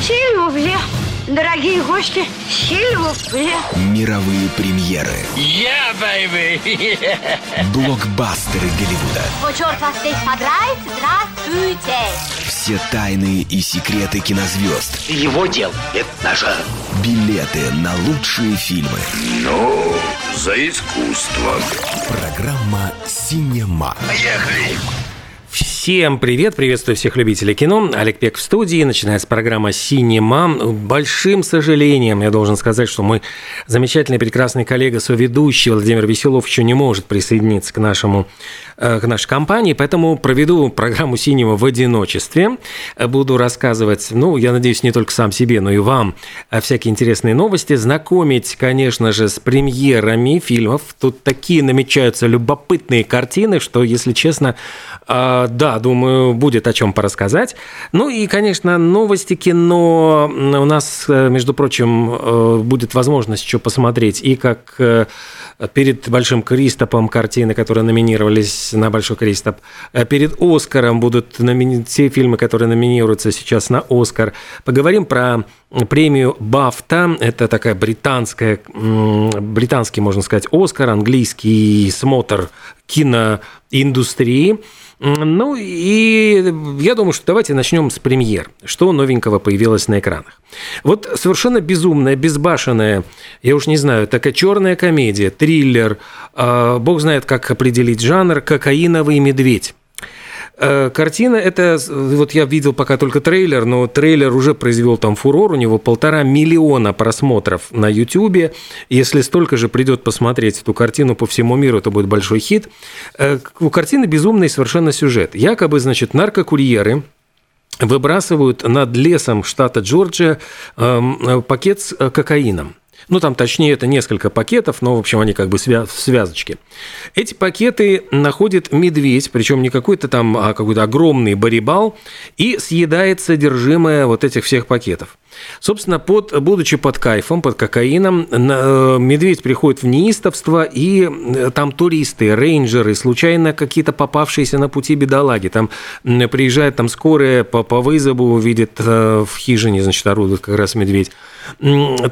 Сильвупле. Дорогие гости, сильвупле. Мировые премьеры. Yeah, baby! Блокбастеры Голливуда. О, черт вас здесь подрать, здравствуйте! Все тайны и секреты кинозвезд. Его дел – это наше. Билеты на лучшие фильмы. Ну, за искусство. Программа «Синема». Поехали! Всем привет, приветствую всех любителей кино. Олег Пек в студии, начинается программа «Синема». Большим сожалением я должен сказать, что мой замечательный, прекрасный коллега, соведущий Владимир Веселов еще не может присоединиться к нашему к нашей компании, поэтому проведу программу «Синема» в одиночестве. Буду рассказывать, ну, я надеюсь, не только сам себе, но и вам всякие интересные новости, знакомить, конечно же, с премьерами фильмов. Тут такие намечаются любопытные картины, что, если честно, да, думаю, будет о чем порассказать. Ну и, конечно, новости кино. У нас, между прочим, будет возможность еще посмотреть и как перед Большим Кристопом картины, которые номинировались на Большой Кристоп. Перед Оскаром будут номини... все фильмы, которые номинируются сейчас на Оскар. Поговорим про премию Бафта. Это такая британская, британский, можно сказать, Оскар, английский смотр киноиндустрии. Ну и я думаю, что давайте начнем с премьер. Что новенького появилось на экранах? Вот совершенно безумная, безбашенная, я уж не знаю, такая черная комедия, триллер, э, бог знает, как определить жанр, «Кокаиновый медведь». Э, картина это, вот я видел пока только трейлер, но трейлер уже произвел там фурор, у него полтора миллиона просмотров на YouTube. Если столько же придет посмотреть эту картину по всему миру, это будет большой хит. Э, у картины безумный совершенно сюжет. Якобы, значит, наркокурьеры выбрасывают над лесом штата Джорджия эм, э, пакет с кокаином. Ну, там, точнее, это несколько пакетов, но, в общем, они как бы в связочке. Эти пакеты находит медведь, причем не какой-то там, а какой-то огромный барибал, и съедает содержимое вот этих всех пакетов. Собственно, под, будучи под кайфом, под кокаином, э, медведь приходит в неистовство, и э, там туристы, рейнджеры, случайно какие-то попавшиеся на пути бедолаги, там приезжает там скорая по, по вызову, видит э, в хижине, значит, орудует как раз медведь.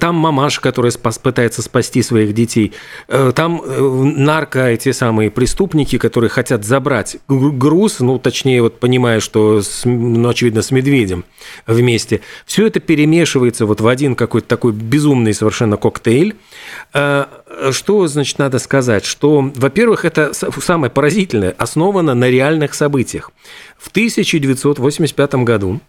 Там мамаша, которая спас, пытается спасти своих детей. Там нарко, эти самые преступники, которые хотят забрать груз, ну, точнее, вот понимая, что, с, ну, очевидно, с медведем вместе. Все это перемешивается смешивается вот в один какой-то такой безумный совершенно коктейль. А, что, значит, надо сказать? Что, во-первых, это самое поразительное, основано на реальных событиях. В 1985 году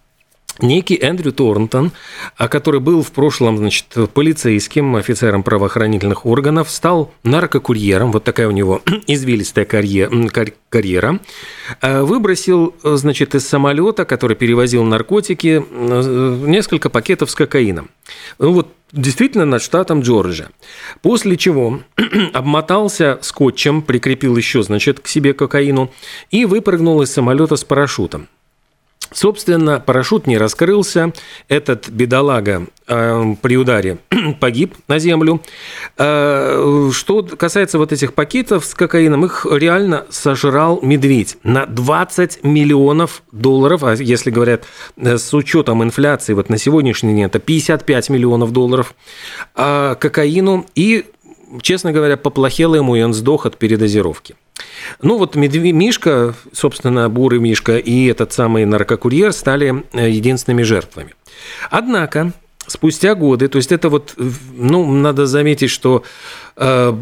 некий Эндрю Торнтон, а который был в прошлом, значит, полицейским офицером правоохранительных органов, стал наркокурьером, вот такая у него извилистая карьера, а, выбросил, значит, из самолета, который перевозил наркотики, несколько пакетов с кокаином. Ну вот действительно над штатом Джорджия. После чего обмотался скотчем, прикрепил еще, значит, к себе кокаину и выпрыгнул из самолета с парашютом. Собственно, парашют не раскрылся. Этот бедолага э, при ударе погиб на землю. Э, что касается вот этих пакетов с кокаином, их реально сожрал медведь на 20 миллионов долларов. А если говорят э, с учетом инфляции, вот на сегодняшний день это 55 миллионов долларов э, кокаину. И, честно говоря, поплохело ему, и он сдох от передозировки. Ну вот медведь Мишка, собственно, бурый Мишка и этот самый наркокурьер стали э, единственными жертвами. Однако, спустя годы, то есть это вот, ну, надо заметить, что э,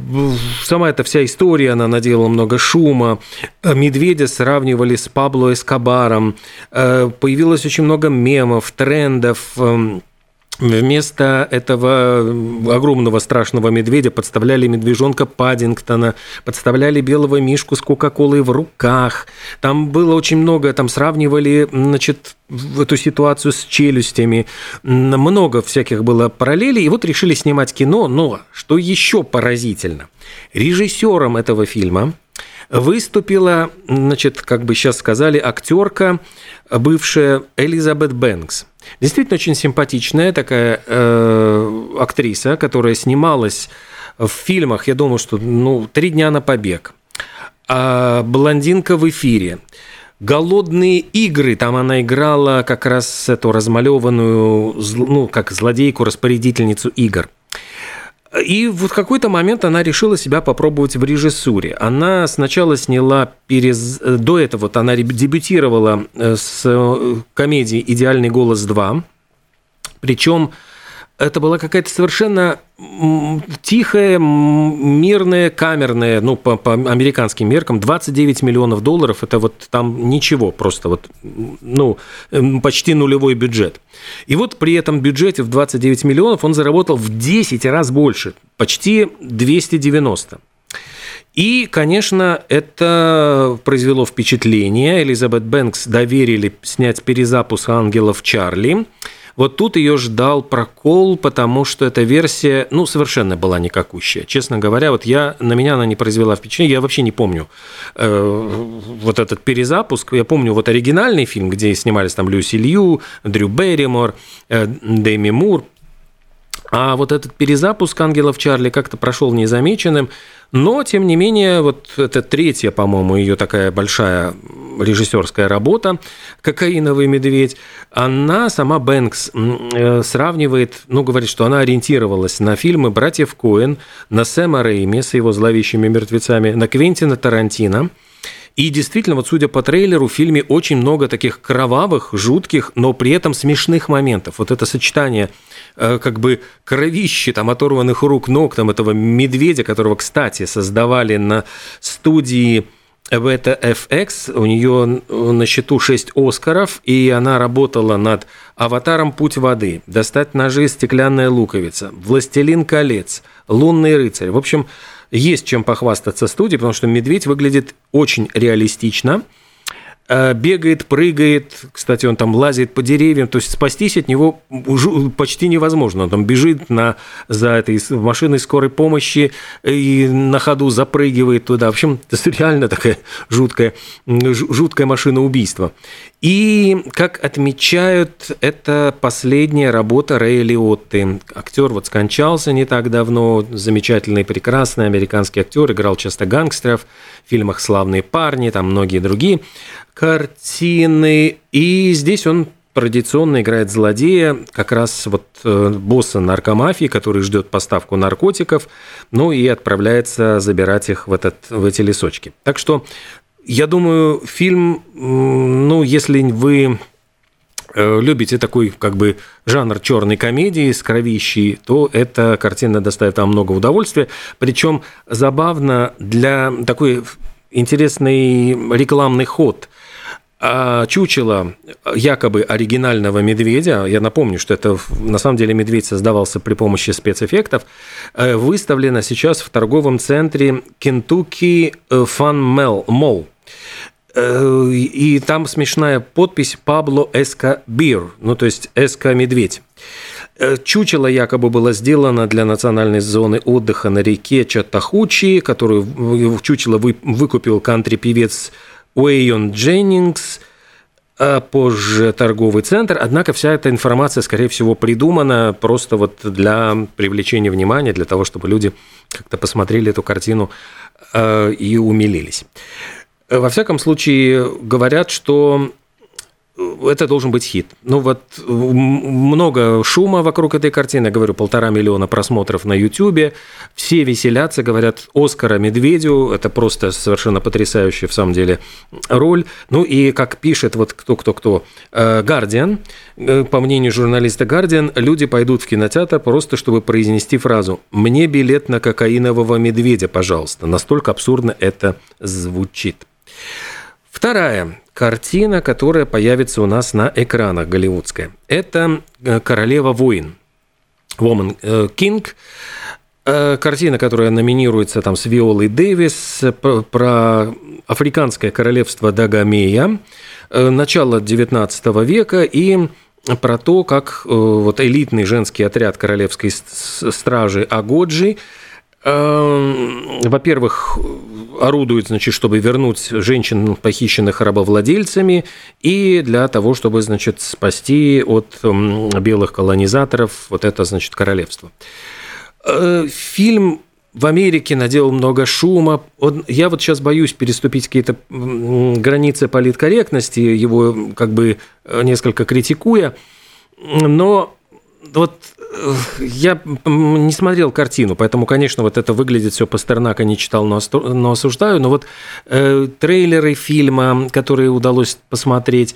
сама эта вся история, она наделала много шума, медведя сравнивали с Пабло Эскобаром, э, появилось очень много мемов, трендов, э, Вместо этого огромного страшного медведя подставляли медвежонка Паддингтона, подставляли белого мишку с Кока-Колой в руках. Там было очень много, там сравнивали, значит, эту ситуацию с челюстями. Много всяких было параллелей. И вот решили снимать кино, но что еще поразительно, режиссером этого фильма выступила, значит, как бы сейчас сказали, актерка, бывшая Элизабет Бэнкс – Действительно очень симпатичная такая э, актриса, которая снималась в фильмах, я думаю, что ну, «Три дня на побег», а «Блондинка в эфире», Голодные игры, там она играла как раз эту размалеванную, ну, как злодейку, распорядительницу игр. И вот в какой-то момент она решила себя попробовать в режиссуре. Она сначала сняла перез... до этого, вот она дебютировала э, с э, комедией «Идеальный голос 2», причем это была какая-то совершенно тихая, мирная, камерная, ну, по, по американским меркам, 29 миллионов долларов, это вот там ничего, просто вот, ну, почти нулевой бюджет. И вот при этом бюджете в 29 миллионов он заработал в 10 раз больше, почти 290. И, конечно, это произвело впечатление. Элизабет Бэнкс доверили снять перезапуск «Ангелов Чарли». Вот тут ее ждал прокол, потому что эта версия, ну, совершенно была никакущая. Честно говоря, вот я, на меня она не произвела впечатления. Я вообще не помню э, вот этот перезапуск. Я помню вот оригинальный фильм, где снимались там Люси Лью, Дрю Берримор, э, Дэми Мур. А вот этот перезапуск «Ангелов Чарли» как-то прошел незамеченным. Но, тем не менее, вот это третья, по-моему, ее такая большая режиссерская работа «Кокаиновый медведь», она, сама Бэнкс, э, сравнивает, ну, говорит, что она ориентировалась на фильмы братьев Коэн, на Сэма Рейми с его зловещими мертвецами, на Квентина Тарантино – и действительно, вот судя по трейлеру, в фильме очень много таких кровавых, жутких, но при этом смешных моментов. Вот это сочетание как бы кровищи, там, оторванных рук, ног, там, этого медведя, которого, кстати, создавали на студии Бета FX, у нее на счету 6 Оскаров, и она работала над «Аватаром. Путь воды», «Достать ножи. Стеклянная луковица», «Властелин колец», «Лунный рыцарь». В общем, есть чем похвастаться студии, потому что медведь выглядит очень реалистично – Э, бегает, прыгает, кстати, он там лазит по деревьям, то есть спастись от него почти невозможно. Он там бежит на, за этой машиной скорой помощи и на ходу запрыгивает туда. В общем, это реально такая жуткая, жуткая машина убийства. И, как отмечают, это последняя работа Рэя Лиотты. Актер вот скончался не так давно, замечательный, прекрасный американский актер, играл часто гангстеров в фильмах «Славные парни», там многие другие картины. И здесь он традиционно играет злодея, как раз вот э, босса наркомафии, который ждет поставку наркотиков, ну и отправляется забирать их в, этот, в эти лесочки. Так что я думаю, фильм, ну, если вы э, любите такой как бы жанр черной комедии с кровищей, то эта картина доставит вам много удовольствия. Причем забавно для такой интересный рекламный ход – чучело якобы оригинального медведя, я напомню, что это на самом деле медведь создавался при помощи спецэффектов, э, выставлено сейчас в торговом центре Fun Mall. Э, и там смешная подпись «Пабло Эска Бир», ну то есть Эска Медведь. Э, чучело якобы было сделано для национальной зоны отдыха на реке Чатахучи, которую чучело выкупил кантри-певец Уэйон Дженнингс, а позже торговый центр. Однако вся эта информация, скорее всего, придумана просто вот для привлечения внимания, для того, чтобы люди как-то посмотрели эту картину э, и умилились. Во всяком случае, говорят, что это должен быть хит. Ну вот много шума вокруг этой картины, я говорю, полтора миллиона просмотров на Ютьюбе, все веселятся, говорят Оскара Медведю, это просто совершенно потрясающая в самом деле роль. Ну и как пишет вот кто-кто-кто, Гардиан, э, по мнению журналиста Гардиан, люди пойдут в кинотеатр просто чтобы произнести фразу «Мне билет на кокаинового медведя, пожалуйста». Настолько абсурдно это звучит. Вторая картина, которая появится у нас на экранах голливудская. Это э, «Королева воин». Woman э, King. Э, картина, которая номинируется там с Виолой Дэвис про африканское королевство Дагомея, начало XIX века и про то, как вот элитный женский отряд королевской стражи Агоджи во-первых, орудует, значит, чтобы вернуть женщин, похищенных рабовладельцами, и для того, чтобы, значит, спасти от белых колонизаторов вот это, значит, королевство. Э, фильм в Америке наделал много шума. Он, я вот сейчас боюсь переступить какие-то границы политкорректности, его как бы э, несколько критикуя, но вот я не смотрел картину, поэтому, конечно, вот это выглядит все Пастернака не читал, но, осуждаю. Но вот э, трейлеры фильма, которые удалось посмотреть,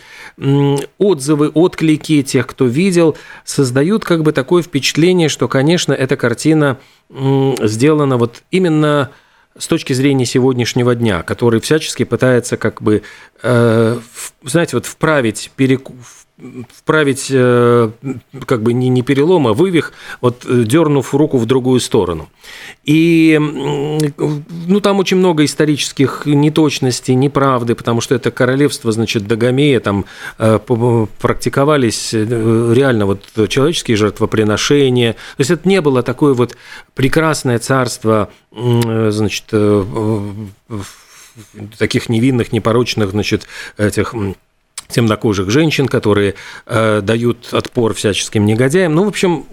отзывы, отклики тех, кто видел, создают как бы такое впечатление, что, конечно, эта картина э, сделана вот именно с точки зрения сегодняшнего дня, который всячески пытается как бы, э, знаете, вот вправить, переку вправить э, как бы не, не перелом, а вывих, вот э, дернув руку в другую сторону. И ну, там очень много исторических неточностей, неправды, потому что это королевство, значит, Дагомея, там э, практиковались реально вот человеческие жертвоприношения. То есть это не было такое вот прекрасное царство, значит, таких невинных, непорочных, значит, этих темнокожих женщин, которые э, дают отпор всяческим негодяям. Ну, в общем,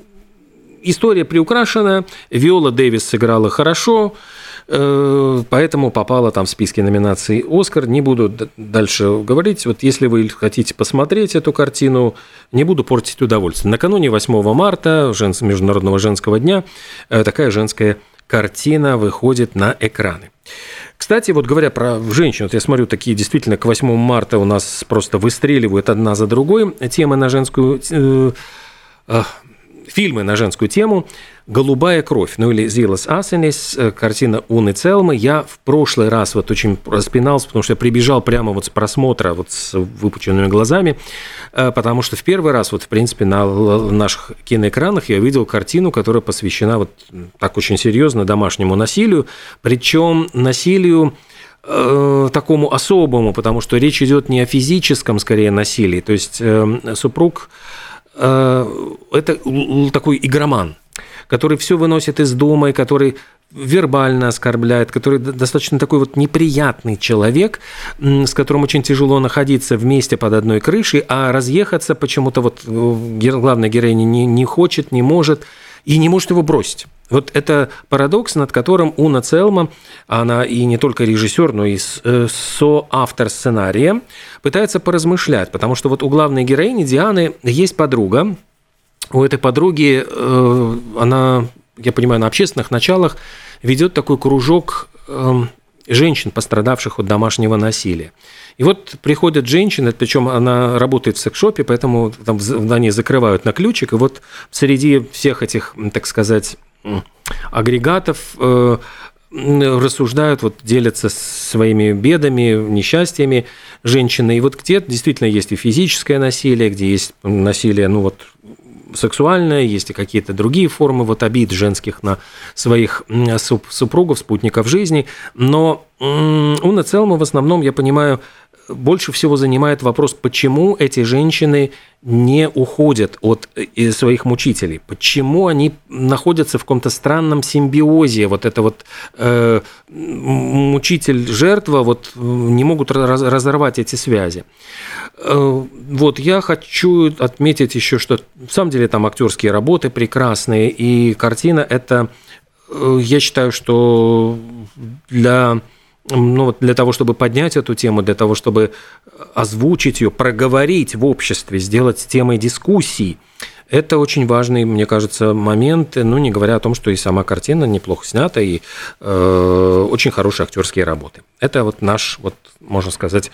история приукрашена. Виола Дэвис сыграла хорошо, э, поэтому попала там в списки номинаций «Оскар». Не буду дальше говорить. Вот если вы хотите посмотреть эту картину, не буду портить удовольствие. Накануне 8 марта, Международного женского дня, э, такая женская картина выходит на экраны. Кстати, вот говоря про женщин, вот я смотрю, такие действительно к 8 марта у нас просто выстреливают одна за другой темы на женскую э, э, фильмы на женскую тему «Голубая кровь», ну или «Зилас Асенис», э, картина Уны Целмы. Я в прошлый раз вот очень распинался, потому что я прибежал прямо вот с просмотра вот с выпученными глазами, э, потому что в первый раз вот в принципе на наших киноэкранах я видел картину, которая посвящена вот так очень серьезно домашнему насилию, причем насилию э, такому особому, потому что речь идет не о физическом, скорее, насилии. То есть э, супруг это такой игроман, который все выносит из дома, и который вербально оскорбляет, который достаточно такой вот неприятный человек, с которым очень тяжело находиться вместе под одной крышей, а разъехаться почему-то вот э, главная героиня не, не хочет, не может и не может его бросить. Вот это парадокс, над которым Уна Целма, она и не только режиссер, но и э, соавтор сценария, пытается поразмышлять, потому что вот у главной героини Дианы есть подруга, у этой подруги э, она, я понимаю, на общественных началах ведет такой кружок эм, женщин, пострадавших от домашнего насилия. И вот приходят женщины, причем она работает в секс-шопе, поэтому там они закрывают на ключик, и вот среди всех этих, так сказать, агрегатов э, рассуждают, вот делятся своими бедами, несчастьями женщины. И вот где действительно есть и физическое насилие, где есть насилие, ну вот сексуальное, есть и какие-то другие формы вот обид женских на своих супругов, спутников жизни. Но Уна Целма в основном, я понимаю, больше всего занимает вопрос, почему эти женщины не уходят от э, своих мучителей, почему они находятся в каком-то странном симбиозе, вот это вот э, мучитель-жертва вот не могут раз, разорвать эти связи. Э, вот я хочу отметить еще, что в самом деле там актерские работы прекрасные, и картина это, э, я считаю, что для ну, вот для того, чтобы поднять эту тему, для того, чтобы озвучить ее, проговорить в обществе, сделать темой дискуссий, это очень важный, мне кажется, момент, ну, не говоря о том, что и сама картина неплохо снята, и э, очень хорошие актерские работы. Это вот наш, вот, можно сказать,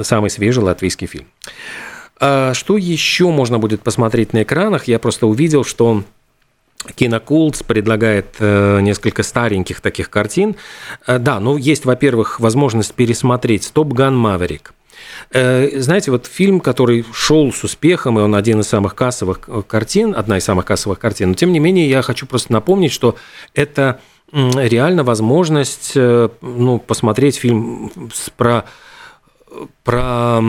самый свежий латвийский фильм. А что еще можно будет посмотреть на экранах? Я просто увидел, что Кинокултс предлагает э, несколько стареньких таких картин. Э, да, ну есть, во-первых, возможность пересмотреть «Стоп Ган Маверик». Э, знаете, вот фильм, который шел с успехом, и он один из самых кассовых картин, одна из самых кассовых картин, но тем не менее я хочу просто напомнить, что это реально возможность ну, посмотреть фильм про про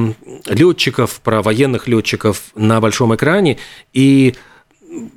летчиков, про военных летчиков на большом экране и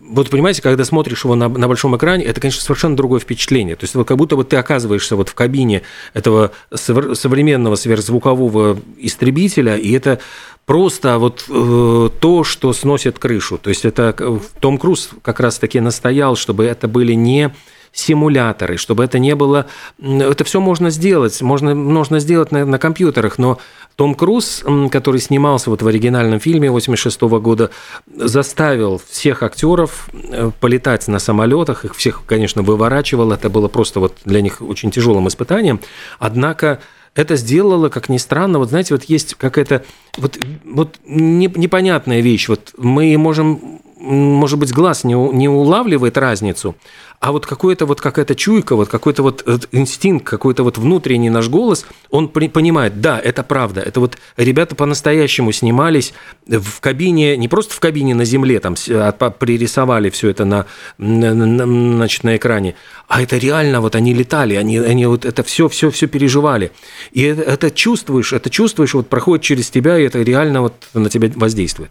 вот понимаете, когда смотришь его на, на большом экране, это, конечно, совершенно другое впечатление. То есть вот как будто бы ты оказываешься вот в кабине этого современного сверхзвукового истребителя, и это просто вот э, то, что сносит крышу. То есть это Том Круз как раз-таки настоял, чтобы это были не симуляторы, чтобы это не было... Это все можно сделать, можно, можно сделать на, на компьютерах, но том Круз, который снимался вот в оригинальном фильме 86 года, заставил всех актеров э, полетать на самолетах, их всех, конечно, выворачивал, это было просто вот для них очень тяжелым испытанием, однако это сделало, как ни странно, вот знаете, вот есть какая-то вот, вот непонятная вещь, вот мы можем может быть, глаз не, не улавливает разницу, а вот какой-то вот какая-то чуйка, вот какой-то вот инстинкт, какой-то вот внутренний наш голос, он понимает, да, это правда, это вот ребята по-настоящему снимались в кабине, не просто в кабине на земле, там а пририсовали все это на, на, значит, на экране, а это реально вот они летали, они, они вот это все, все, все переживали. И это, это чувствуешь, это чувствуешь, вот проходит через тебя, и это реально вот на тебя воздействует.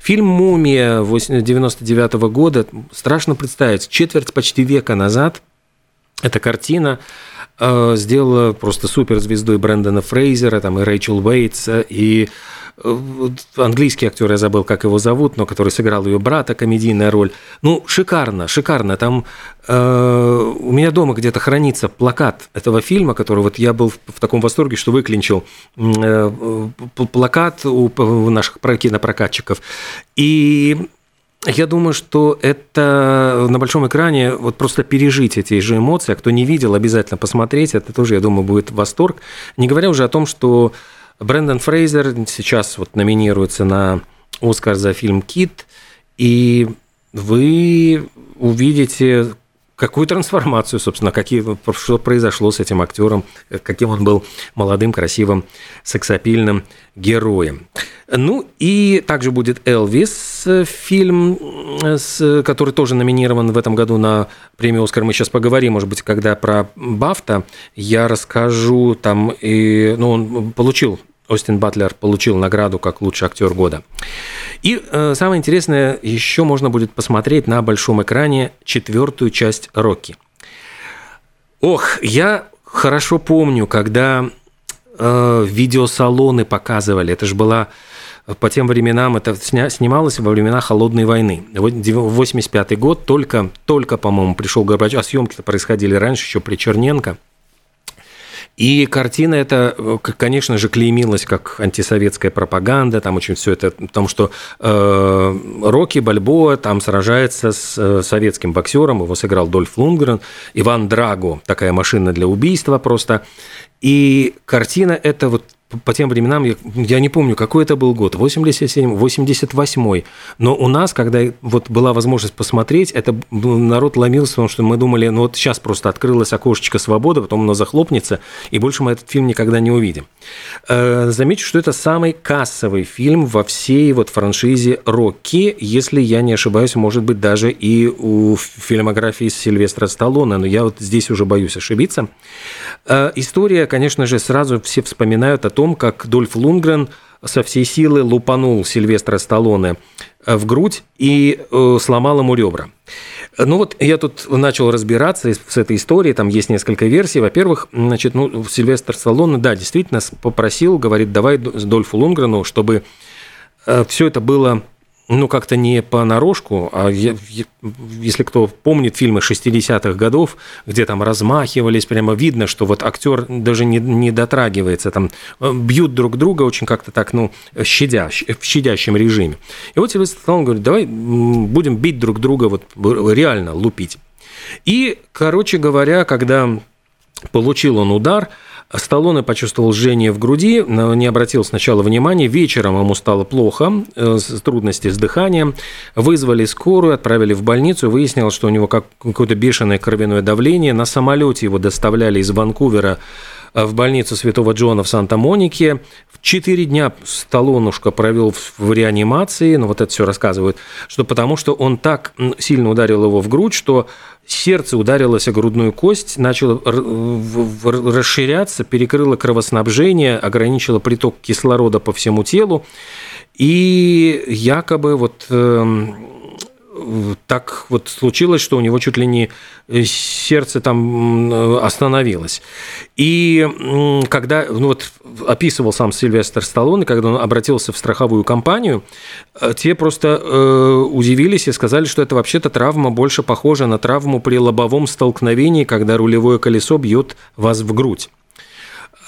Фильм «Мумия» 99 -го года, страшно представить, четверть почти века назад эта картина э, сделала просто суперзвездой Брэндона Фрейзера, там и Рэйчел Уэйтса, и э, английский актер, я забыл, как его зовут, но который сыграл ее брата, комедийная роль. Ну, шикарно, шикарно. Там э, у меня дома где-то хранится плакат этого фильма, который вот я был в, в таком восторге, что выклинчил э, плакат у, у наших кинопрокатчиков. И я думаю, что это на большом экране вот просто пережить эти же эмоции. А кто не видел, обязательно посмотреть. Это тоже, я думаю, будет восторг. Не говоря уже о том, что Брэндон Фрейзер сейчас вот номинируется на Оскар за фильм «Кит», и вы увидите какую трансформацию, собственно, какие, что произошло с этим актером, каким он был молодым, красивым, сексапильным героем. Ну и также будет «Элвис», фильм, который тоже номинирован в этом году на премию «Оскар». Мы сейчас поговорим, может быть, когда про «Бафта» я расскажу там, и, ну, он получил Остин Батлер получил награду как лучший актер года. И э, самое интересное, еще можно будет посмотреть на большом экране четвертую часть Рокки. Ох, я хорошо помню, когда э, видеосалоны показывали. Это же была по тем временам, это снималось во времена Холодной войны. 85 год, только, только по-моему, пришел Горбачев, а съемки-то происходили раньше, еще при Черненко – и картина эта, э, конечно же, клеймилась как антисоветская пропаганда, там очень все это, потому что э, Рокки Бальбоа там сражается с э, советским боксером, его сыграл Дольф Лунгрен, Иван Драго, такая машина для убийства просто. И картина эта вот по тем временам, я, я не помню, какой это был год, 87 88 но у нас, когда вот была возможность посмотреть, это народ ломился, потому что мы думали, ну вот сейчас просто открылось окошечко свободы, потом оно захлопнется, и больше мы этот фильм никогда не увидим. Э, замечу, что это самый кассовый фильм во всей вот франшизе «Рокки», если я не ошибаюсь, может быть, даже и у фильмографии Сильвестра Сталлоне, но я вот здесь уже боюсь ошибиться. Э, история, конечно же, сразу все вспоминают о том, как Дольф Лунгрен со всей силы лупанул Сильвестра Сталлоне э, в грудь и э, сломал ему ребра. Ну вот я тут начал разбираться с этой историей, там есть несколько версий. Во-первых, значит, ну, Сильвестр Сталлоне, да, действительно попросил, говорит, давай Дольфу Лунгрену, чтобы все это было ну, как-то не понарошку, а я, если кто помнит фильмы 60-х годов, где там размахивались, прямо видно, что вот актер даже не, не дотрагивается, там э, бьют друг друга очень как-то так, ну, щадя, в щадящем режиме. И вот Сильвестр Сталлоне говорит, давай будем бить друг друга, вот реально лупить. И, короче говоря, когда получил он удар, Сталлоне почувствовал жжение в груди, но не обратил сначала внимания. Вечером ему стало плохо, э, трудности с дыханием. Вызвали скорую, отправили в больницу. Выяснилось, что у него какое-то бешеное кровяное давление. На самолете его доставляли из Ванкувера в больницу Святого Джона в Санта-Монике. Четыре дня Сталлонушка провел в реанимации, ну вот это все рассказывают, что потому что он так сильно ударил его в грудь, что сердце ударилось о грудную кость, начало расширяться, перекрыло кровоснабжение, ограничило приток кислорода по всему телу. И якобы вот эм, так вот случилось, что у него чуть ли не э, сердце там остановилось. И когда, ну вот описывал сам Сильвестр Сталлоне, когда он обратился в страховую компанию, э, те просто э, удивились и сказали, что это вообще-то травма больше похожа на травму при лобовом столкновении, когда рулевое колесо бьет вас в грудь.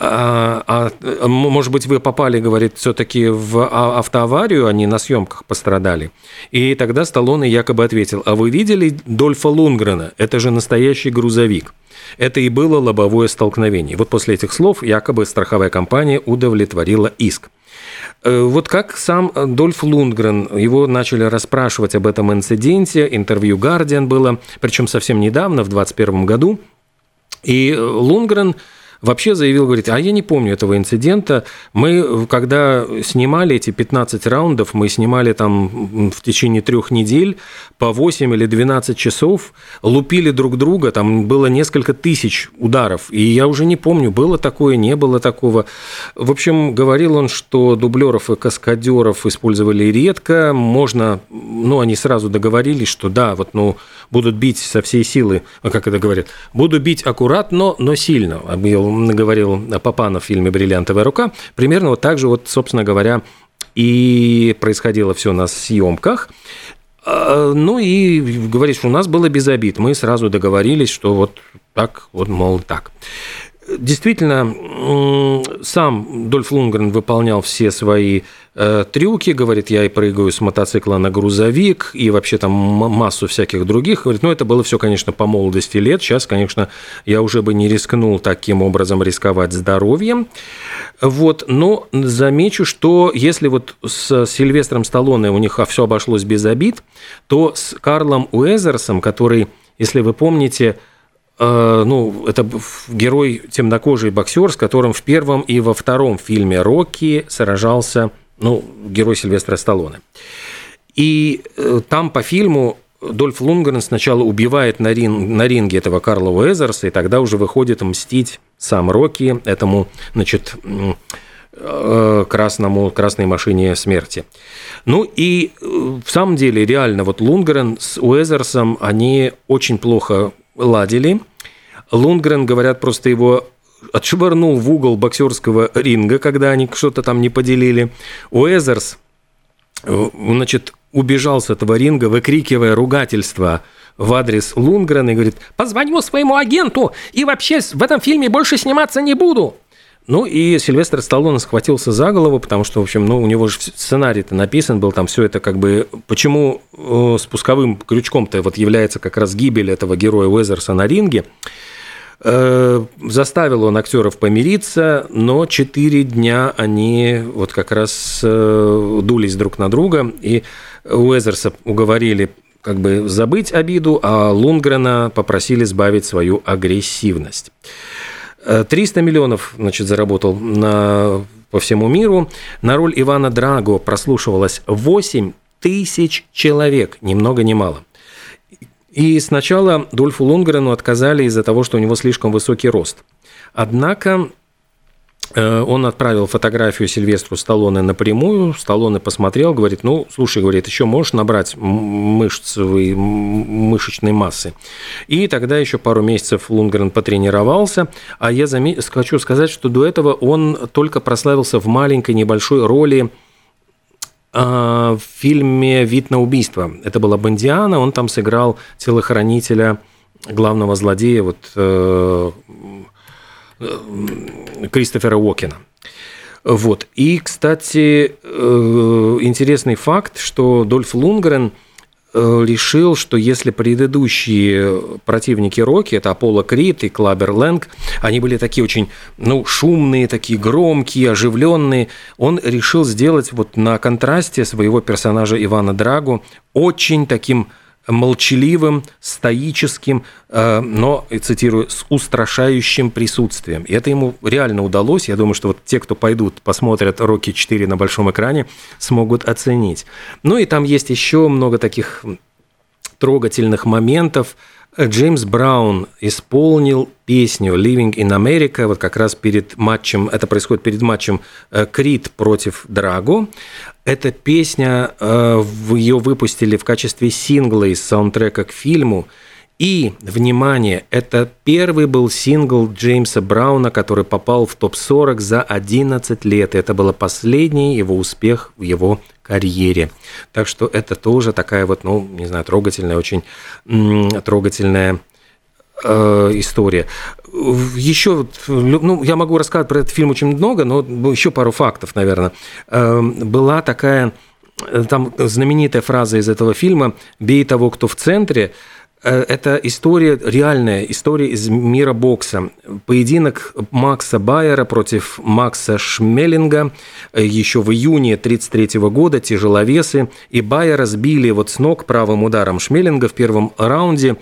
А, а, может быть, вы попали, говорит, все-таки в а, автоаварию, они на съемках пострадали. И тогда Сталлоне якобы ответил, а вы видели Дольфа Лунгрена? Это же настоящий грузовик. Это и было лобовое столкновение. Вот после этих слов якобы страховая компания удовлетворила иск. Э, вот как сам Дольф Лундгрен, его начали расспрашивать об этом инциденте, интервью «Гардиан» было, причем совсем недавно, в 2021 году. И Лундгрен вообще заявил, говорит, а я не помню этого инцидента. Мы, когда снимали эти 15 раундов, мы снимали там в течение трех недель по 8 или 12 часов, лупили друг друга, там было несколько тысяч ударов. И я уже не помню, было такое, не было такого. В общем, говорил он, что дублеров и каскадеров использовали редко. Можно, ну, они сразу договорились, что да, вот, ну, будут бить со всей силы, а как это говорят, буду бить аккуратно, но сильно, говорил Папанов в фильме «Бриллиантовая рука». Примерно вот так же, вот, собственно говоря, и происходило все на съемках. А, ну и говорит, что у нас было без обид. Мы сразу договорились, что вот так, вот, мол, так. Действительно, сам Дольф Лунгрен выполнял все свои э, трюки, говорит, я и прыгаю с мотоцикла на грузовик, и вообще там массу всяких других. Говорит, ну, это было все, конечно, по молодости лет. Сейчас, конечно, я уже бы не рискнул таким образом рисковать здоровьем. Вот, но замечу, что если вот с Сильвестром Сталлоне у них все обошлось без обид, то с Карлом Уэзерсом, который, если вы помните, ну, это герой темнокожий боксер, с которым в первом и во втором фильме «Рокки» сражался, ну, герой Сильвестра Сталлоне. И э, там по фильму Дольф Лунгрен сначала убивает на, ринг, на ринге этого Карла Уэзерса, и тогда уже выходит мстить сам Рокки, этому, значит, э, красному, красной машине смерти. Ну и в самом деле, реально, вот Лунгрен с Уэзерсом, они очень плохо ладили. Лунгрен, говорят, просто его отшвырнул в угол боксерского ринга, когда они что-то там не поделили. Уэзерс, э, значит, убежал с этого ринга, выкрикивая ругательство в адрес Лунгрена и говорит, позвоню своему агенту и вообще в этом фильме больше сниматься не буду. Ну и Сильвестр Сталлоне схватился за голову, потому что, в общем, ну, у него же сценарий-то написан был, там все это как бы... Почему э, спусковым крючком-то вот является как раз гибель этого героя Уэзерса на ринге, э, Заставил он актеров помириться, но четыре дня они вот как раз э, дулись друг на друга, и Уэзерса уговорили как бы забыть обиду, а Лунгрена попросили сбавить свою агрессивность. 300 миллионов значит, заработал на, по всему миру. На роль Ивана Драго прослушивалось 8 тысяч человек, ни много ни мало. И сначала Дольфу Лунгрену отказали из-за того, что у него слишком высокий рост. Однако Э, он отправил фотографию Сильвестру Сталлоне напрямую. Сталлоне посмотрел, говорит, ну, слушай, говорит, еще можешь набрать мышцевой, мышечной массы. И тогда еще пару месяцев Лунгрен потренировался. А я зам... хочу сказать, что до этого он только прославился в маленькой небольшой роли а, в фильме «Вид на убийство». Это была Бандиана, он там сыграл телохранителя главного злодея, вот э, Э, Кристофера Уокена. Вот. И, кстати, э, интересный факт, что Дольф Лунгрен э, решил, что если предыдущие противники Рокки, это Аполло Крид и Клабер Лэнг, они были такие очень ну, шумные, такие громкие, оживленные, он решил сделать вот на контрасте своего персонажа Ивана Драгу очень таким молчаливым, стоическим, э, но, цитирую, с устрашающим присутствием. И это ему реально удалось. Я думаю, что вот те, кто пойдут, посмотрят «Рокки 4» на большом экране, смогут оценить. Ну и там есть еще много таких трогательных моментов. Джеймс Браун исполнил песню «Living in America», вот как раз перед матчем, это происходит перед матчем э, Крид против Драго. Эта песня, э, ее выпустили в качестве сингла из саундтрека к фильму, и, внимание, это первый был сингл Джеймса Брауна, который попал в топ-40 за 11 лет. Это был последний его успех в его карьере. Так что это тоже такая вот, ну, не знаю, трогательная, очень трогательная э, история. Еще, ну, я могу рассказать про этот фильм очень много, но еще пару фактов, наверное. Э, была такая, э, там знаменитая фраза из этого фильма «Бей того, кто в центре», это история, реальная история из мира бокса. Поединок Макса Байера против Макса Шмеллинга э, еще в июне 1933 года, тяжеловесы, и Байера сбили вот с ног правым ударом Шмеллинга в первом раунде,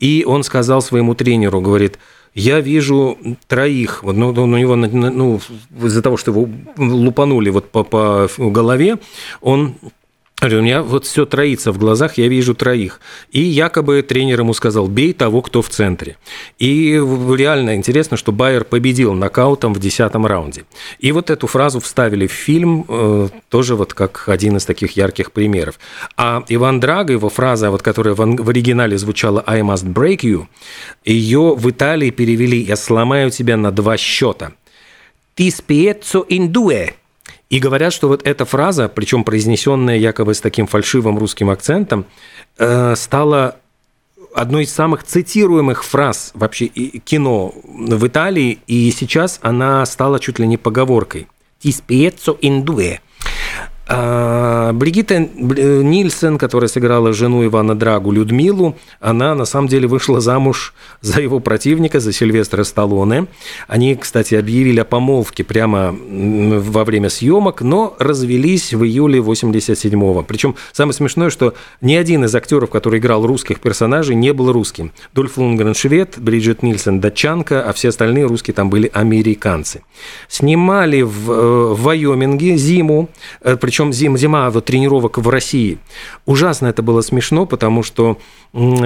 и он сказал своему тренеру, говорит, я вижу троих, вот, ну, у него, ну, из-за того, что его лупанули вот по, по голове, он у меня вот все троится в глазах, я вижу троих. И якобы тренер ему сказал, бей того, кто в центре. И реально интересно, что Байер победил нокаутом в десятом раунде. И вот эту фразу вставили в фильм, э, тоже вот как один из таких ярких примеров. А Иван Драго, его фраза, вот, которая в оригинале звучала «I must break you», ее в Италии перевели «Я сломаю тебя на два счета». «Ti spiezzo in due», и говорят, что вот эта фраза, причем произнесенная якобы с таким фальшивым русским акцентом, э, стала одной из самых цитируемых фраз вообще кино в Италии, и сейчас она стала чуть ли не поговоркой. «Ti spiezzo in due». А Бригитта Нильсен, которая сыграла жену Ивана Драгу Людмилу, она на самом деле вышла замуж за его противника, за Сильвестра Сталлоне. Они, кстати, объявили о помолвке прямо во время съемок, но развелись в июле 87-го. Причем самое смешное, что ни один из актеров, который играл русских персонажей, не был русским. Дольф Лунгрен швед, Бриджит Нильсен датчанка, а все остальные русские там были американцы. Снимали в, э, в Вайоминге зиму, э, причем причем зим, зима вот, тренировок в России. Ужасно это было смешно, потому что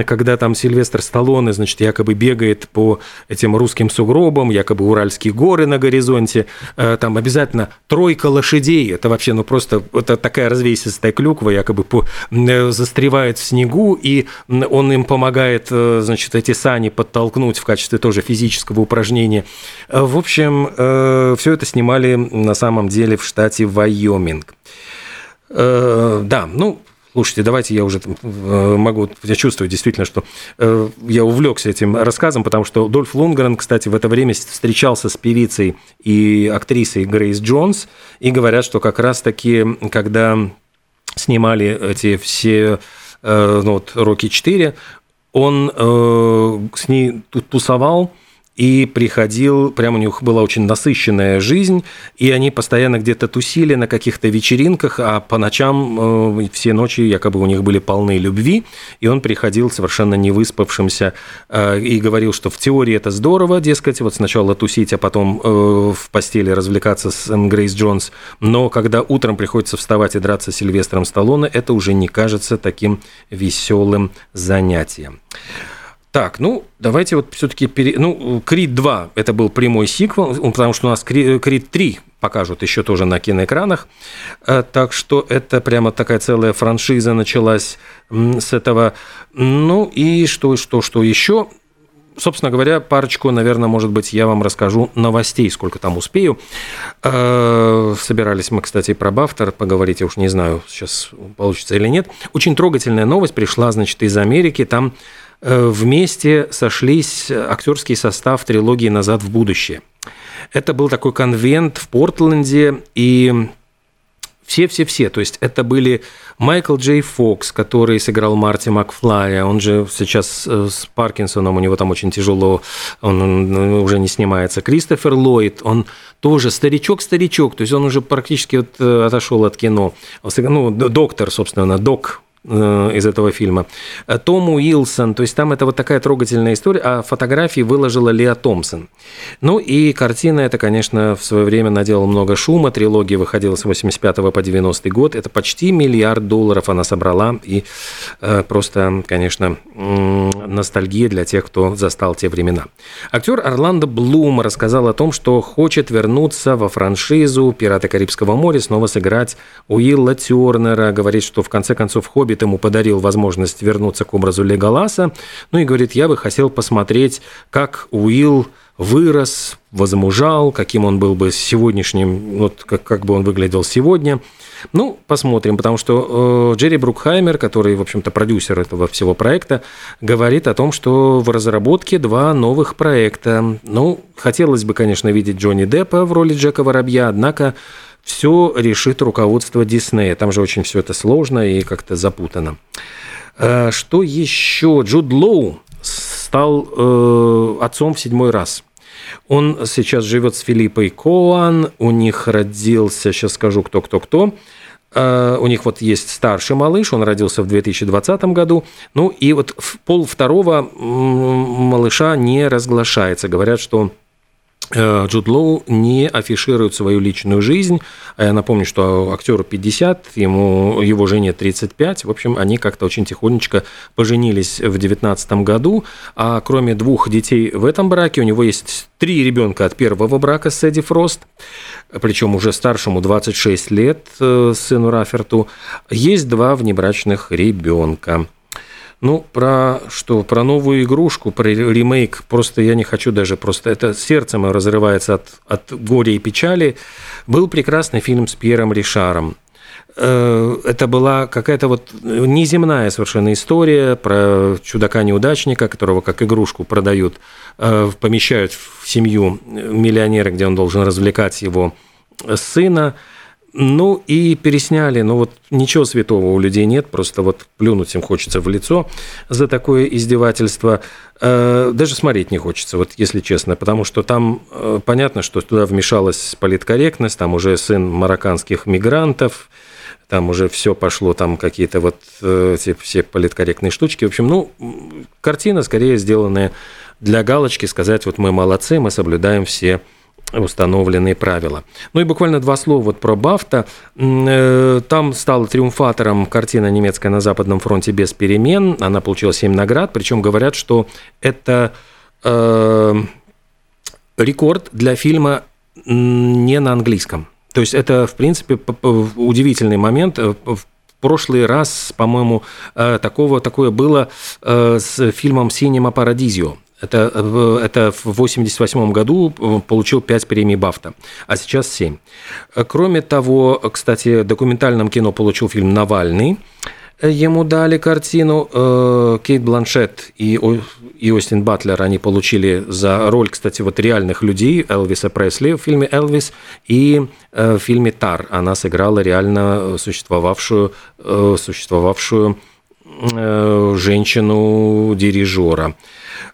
когда там Сильвестр Сталлоне, значит, якобы бегает по этим русским сугробам, якобы Уральские горы на горизонте, э, там обязательно тройка лошадей, это вообще, ну, просто это такая развесистая клюква, якобы по, э, застревает в снегу, и он им помогает, э, значит, эти сани подтолкнуть в качестве тоже физического упражнения. В общем, все это снимали на самом деле в штате Вайоминг. Э, да, ну, Слушайте, давайте я уже э, могу, я чувствую действительно, что э, я увлекся этим рассказом, потому что Дольф Лунгрен, кстати, в это время встречался с певицей и актрисой Грейс Джонс, и говорят, что как раз-таки, когда снимали эти все ну, вот, «Рокки 4», он с ней тусовал, и приходил, прямо у них была очень насыщенная жизнь, и они постоянно где-то тусили на каких-то вечеринках, а по ночам э, все ночи якобы у них были полны любви, и он приходил совершенно не выспавшимся э, и говорил, что в теории это здорово, дескать, вот сначала тусить, а потом э, в постели развлекаться с Грейс Джонс, но когда утром приходится вставать и драться с Сильвестром Сталлоне, это уже не кажется таким веселым занятием. Так, ну, давайте вот все-таки... Пере... Ну, Крид 2 – это был прямой сиквел, потому что у нас Крид 3 покажут еще тоже на киноэкранах. Э, так что это прямо такая целая франшиза началась с этого. Ну и что, что, что еще? Собственно говоря, парочку, наверное, может быть, я вам расскажу новостей, сколько там успею. Э, собирались мы, кстати, про Бафтер поговорить, я уж не знаю, сейчас получится или нет. Очень трогательная новость пришла, значит, из Америки. Там вместе сошлись актерский состав трилогии «Назад в будущее». Это был такой конвент в Портленде, и все-все-все. То есть это были Майкл Джей Фокс, который сыграл Марти Макфлая. Он же сейчас э, с Паркинсоном, у него там очень тяжело, он уже не снимается. Кристофер Ллойд, он тоже старичок-старичок, то есть он уже практически вот э, отошел от кино. Ну, доктор, собственно, док э, из этого фильма. Том Уилсон, то есть там это вот такая трогательная история, а фотографии выложила Леа Томпсон. Ну и картина это, конечно, в свое время наделала много шума, трилогия выходила с 85 по 90 год, это почти миллиард долларов она собрала, и э, просто, конечно, ностальгия для тех, кто застал те времена. Актер Орландо Блум рассказал о том, что хочет вернуться во франшизу «Пираты Карибского моря», снова сыграть Уилла Тернера, говорит, что в конце концов «Хоббит» Хоббит ему подарил возможность вернуться к образу Леголаса. Ну и говорит, я бы хотел посмотреть, как Уилл вырос, возмужал, каким он был бы сегодняшним, вот как, как бы он выглядел сегодня. Ну, посмотрим, потому что э, Джерри Брукхаймер, который, в общем-то, продюсер этого всего проекта, говорит о том, что в разработке два новых проекта. Ну, хотелось бы, конечно, видеть Джонни Деппа в роли Джека Воробья, однако все решит руководство Диснея. Там же очень все это сложно и как-то запутано. Э, что еще? Джуд Лоу стал э, отцом в седьмой раз. Он сейчас живет с Филиппой Коан, у них родился, сейчас скажу, кто-кто-кто, э, у них вот есть старший малыш, он родился в 2020 году. Ну и вот пол второго малыша не разглашается. Говорят, что Джуд Лоу не афиширует свою личную жизнь. А я напомню, что актеру 50, ему, его жене 35. В общем, они как-то очень тихонечко поженились в 19 году. А кроме двух детей в этом браке, у него есть три ребенка от первого брака с Эдди Фрост, причем уже старшему 26 лет, э, сыну Раферту. Есть два внебрачных ребенка. Ну, про что? Про новую игрушку, про ремейк. Просто я не хочу даже, просто это сердце мое разрывается от, от горя и печали. Был прекрасный фильм с Пьером Ришаром. Э, это была какая-то вот неземная совершенно история про чудака-неудачника, которого как игрушку продают, э, помещают в семью миллионера, где он должен развлекать его сына. Ну и пересняли, ну вот ничего святого у людей нет, просто вот плюнуть им хочется в лицо за такое издевательство. Э, даже смотреть не хочется, вот если честно, потому что там э, понятно, что туда вмешалась политкорректность, там уже сын марокканских мигрантов, там уже все пошло, там какие-то вот эти все политкорректные штучки. В общем, ну, картина скорее сделанная для галочки, сказать, вот мы молодцы, мы соблюдаем все установленные правила. Ну и буквально два слова вот про Бафта. Э, там стала триумфатором картина немецкая на Западном фронте без перемен. Она получила 7 наград, причем говорят, что это э, рекорд для фильма не на английском. То есть это, в принципе, удивительный момент. Э, в прошлый раз, по-моему, э, такого, такое было с фильмом «Синема Парадизио». Это, это в 1988 году э, получил 5 премий Бафта, а сейчас 7. Кроме того, кстати, документальном кино получил фильм «Навальный». Ему дали картину э, Кейт Бланшет и, и Остин Батлер. Они получили за роль, кстати, вот реальных людей Элвиса Пресли в фильме «Элвис» и э, в фильме «Тар». Она сыграла реально существовавшую, существовавшую женщину-дирижера.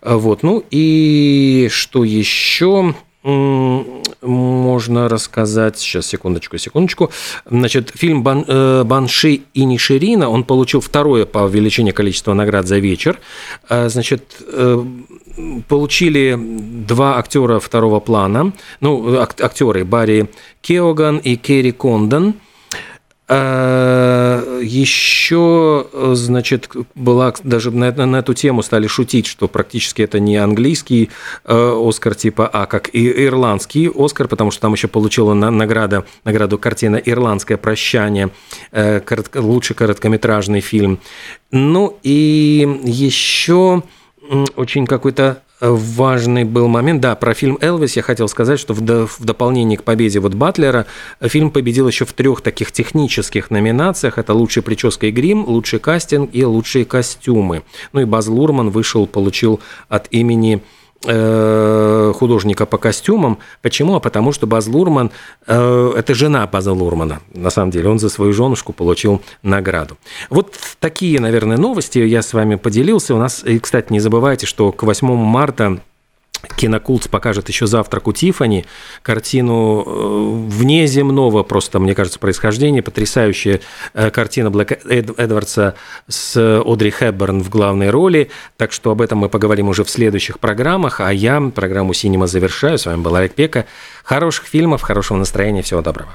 Вот. Ну и что еще? можно рассказать. Сейчас, секундочку, секундочку. Значит, фильм Бан, э, «Банши и Ниширина», он получил второе по величине количества наград за вечер. Э, значит, э, получили два актера второго плана, ну, актеры Барри Кеоган и Керри Кондон – а, Еще, значит, была даже на, на эту тему стали шутить, что практически это не английский э, Оскар типа А, как и ирландский Оскар, потому что там еще получила награда, награду картина «Ирландское прощание», э, лучший короткометражный фильм. Ну и еще очень какой-то важный был момент. Да, про фильм «Элвис» я хотел сказать, что в, до, в дополнение к победе вот Батлера фильм победил еще в трех таких технических номинациях. Это «Лучшая прическа и грим», «Лучший кастинг» и «Лучшие костюмы». Ну и Баз Лурман вышел, получил от имени Э, художника по костюмам. Почему? А потому что Баз Лурман э, – это жена База Лурмана, на самом деле. Он за свою женушку получил награду. Вот такие, наверное, новости я с вами поделился. У нас, и, кстати, не забывайте, что к 8 марта Кинокулт покажет еще «Завтрак у Тифани», картину э, внеземного просто, мне кажется, происхождения, потрясающая э, картина Блэка Эд- Эдвардса с Одри Хепберн в главной роли, так что об этом мы поговорим уже в следующих программах, а я программу «Синема» завершаю. С вами был Олег Пека. Хороших фильмов, хорошего настроения, всего доброго.